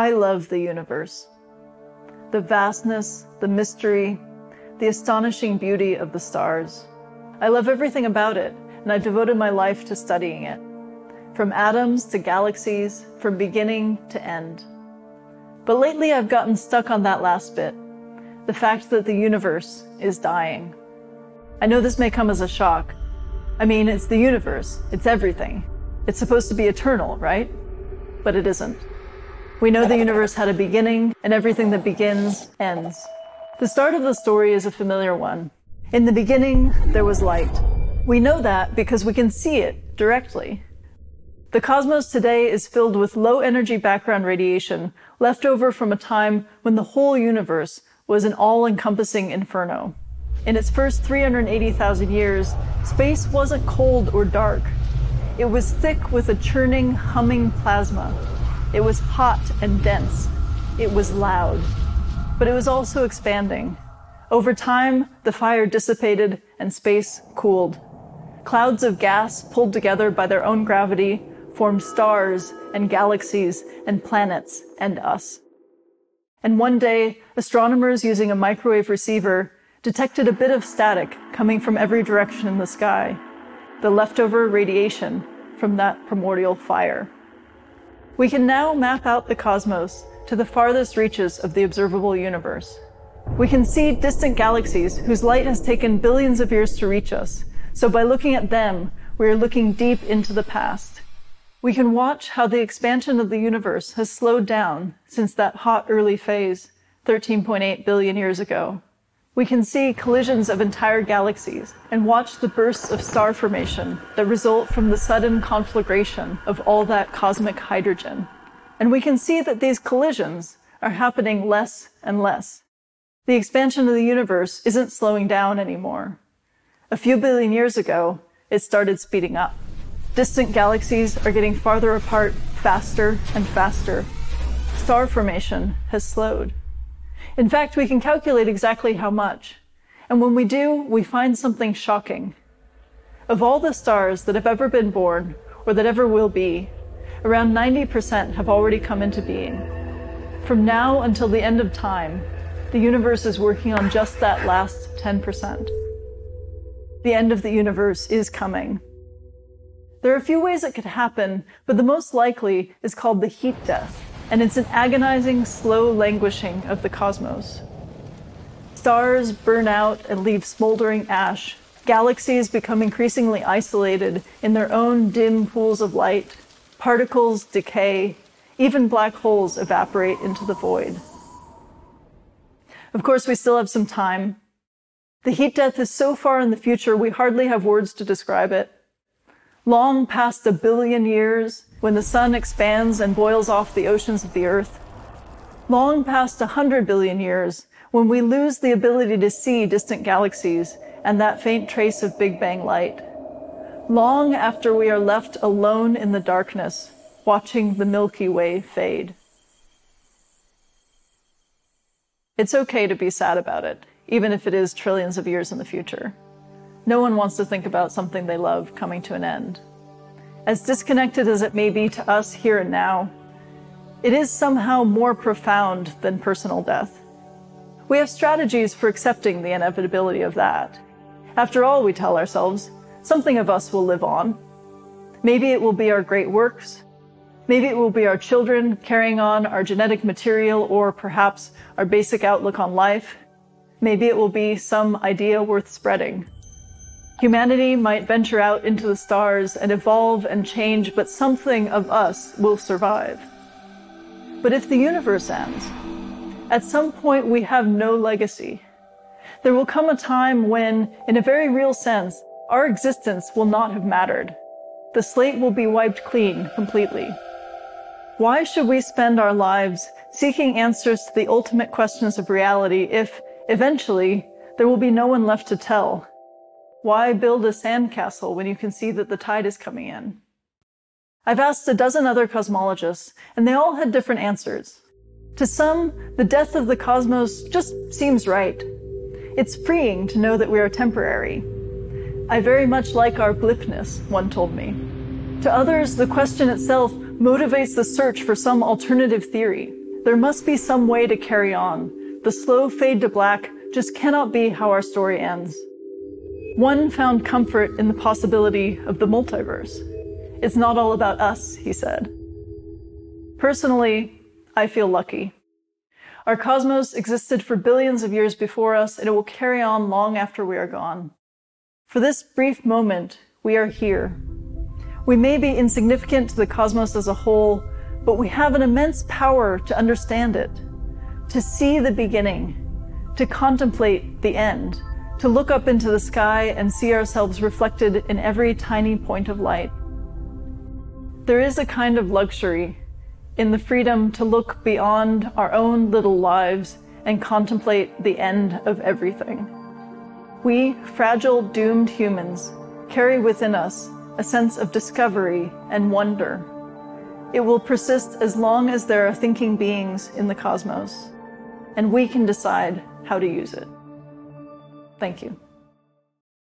I love the universe. The vastness, the mystery, the astonishing beauty of the stars. I love everything about it, and I've devoted my life to studying it. From atoms to galaxies, from beginning to end. But lately I've gotten stuck on that last bit. The fact that the universe is dying. I know this may come as a shock. I mean, it's the universe. It's everything. It's supposed to be eternal, right? But it isn't. We know the universe had a beginning, and everything that begins ends. The start of the story is a familiar one. In the beginning, there was light. We know that because we can see it directly. The cosmos today is filled with low energy background radiation left over from a time when the whole universe was an all encompassing inferno. In its first 380,000 years, space wasn't cold or dark. It was thick with a churning, humming plasma. It was hot and dense. It was loud. But it was also expanding. Over time, the fire dissipated and space cooled. Clouds of gas pulled together by their own gravity formed stars and galaxies and planets and us. And one day, astronomers using a microwave receiver detected a bit of static coming from every direction in the sky, the leftover radiation from that primordial fire. We can now map out the cosmos to the farthest reaches of the observable universe. We can see distant galaxies whose light has taken billions of years to reach us. So by looking at them, we are looking deep into the past. We can watch how the expansion of the universe has slowed down since that hot early phase 13.8 billion years ago. We can see collisions of entire galaxies and watch the bursts of star formation that result from the sudden conflagration of all that cosmic hydrogen. And we can see that these collisions are happening less and less. The expansion of the universe isn't slowing down anymore. A few billion years ago, it started speeding up. Distant galaxies are getting farther apart faster and faster. Star formation has slowed. In fact, we can calculate exactly how much. And when we do, we find something shocking. Of all the stars that have ever been born, or that ever will be, around 90% have already come into being. From now until the end of time, the universe is working on just that last 10%. The end of the universe is coming. There are a few ways it could happen, but the most likely is called the heat death and it's an agonizing, slow languishing of the cosmos. Stars burn out and leave smoldering ash. Galaxies become increasingly isolated in their own dim pools of light. Particles decay. Even black holes evaporate into the void. Of course, we still have some time. The heat death is so far in the future, we hardly have words to describe it. Long past a billion years, when the sun expands and boils off the oceans of the earth. Long past a hundred billion years, when we lose the ability to see distant galaxies and that faint trace of Big Bang light. Long after we are left alone in the darkness, watching the Milky Way fade. It's okay to be sad about it, even if it is trillions of years in the future. No one wants to think about something they love coming to an end. As disconnected as it may be to us here and now, it is somehow more profound than personal death. We have strategies for accepting the inevitability of that. After all, we tell ourselves, something of us will live on. Maybe it will be our great works. Maybe it will be our children carrying on our genetic material or perhaps our basic outlook on life. Maybe it will be some idea worth spreading. Humanity might venture out into the stars and evolve and change, but something of us will survive. But if the universe ends, at some point we have no legacy. There will come a time when, in a very real sense, our existence will not have mattered. The slate will be wiped clean completely. Why should we spend our lives seeking answers to the ultimate questions of reality if, eventually, there will be no one left to tell why build a sandcastle when you can see that the tide is coming in? I've asked a dozen other cosmologists, and they all had different answers. To some, the death of the cosmos just seems right. It's freeing to know that we are temporary. I very much like our blipness, one told me. To others, the question itself motivates the search for some alternative theory, There must be some way to carry on. The slow fade to black just cannot be how our story ends. One found comfort in the possibility of the multiverse. It's not all about us, he said. Personally, I feel lucky. Our cosmos existed for billions of years before us, and it will carry on long after we are gone. For this brief moment, we are here. We may be insignificant to the cosmos as a whole, but we have an immense power to understand it, to see the beginning, to contemplate the end, to look up into the sky and see ourselves reflected in every tiny point of light. There is a kind of luxury in the freedom to look beyond our own little lives and contemplate the end of everything. We, fragile, doomed humans, carry within us a sense of discovery and wonder. It will persist as long as there are thinking beings in the cosmos, and we can decide how to use it. Thank you.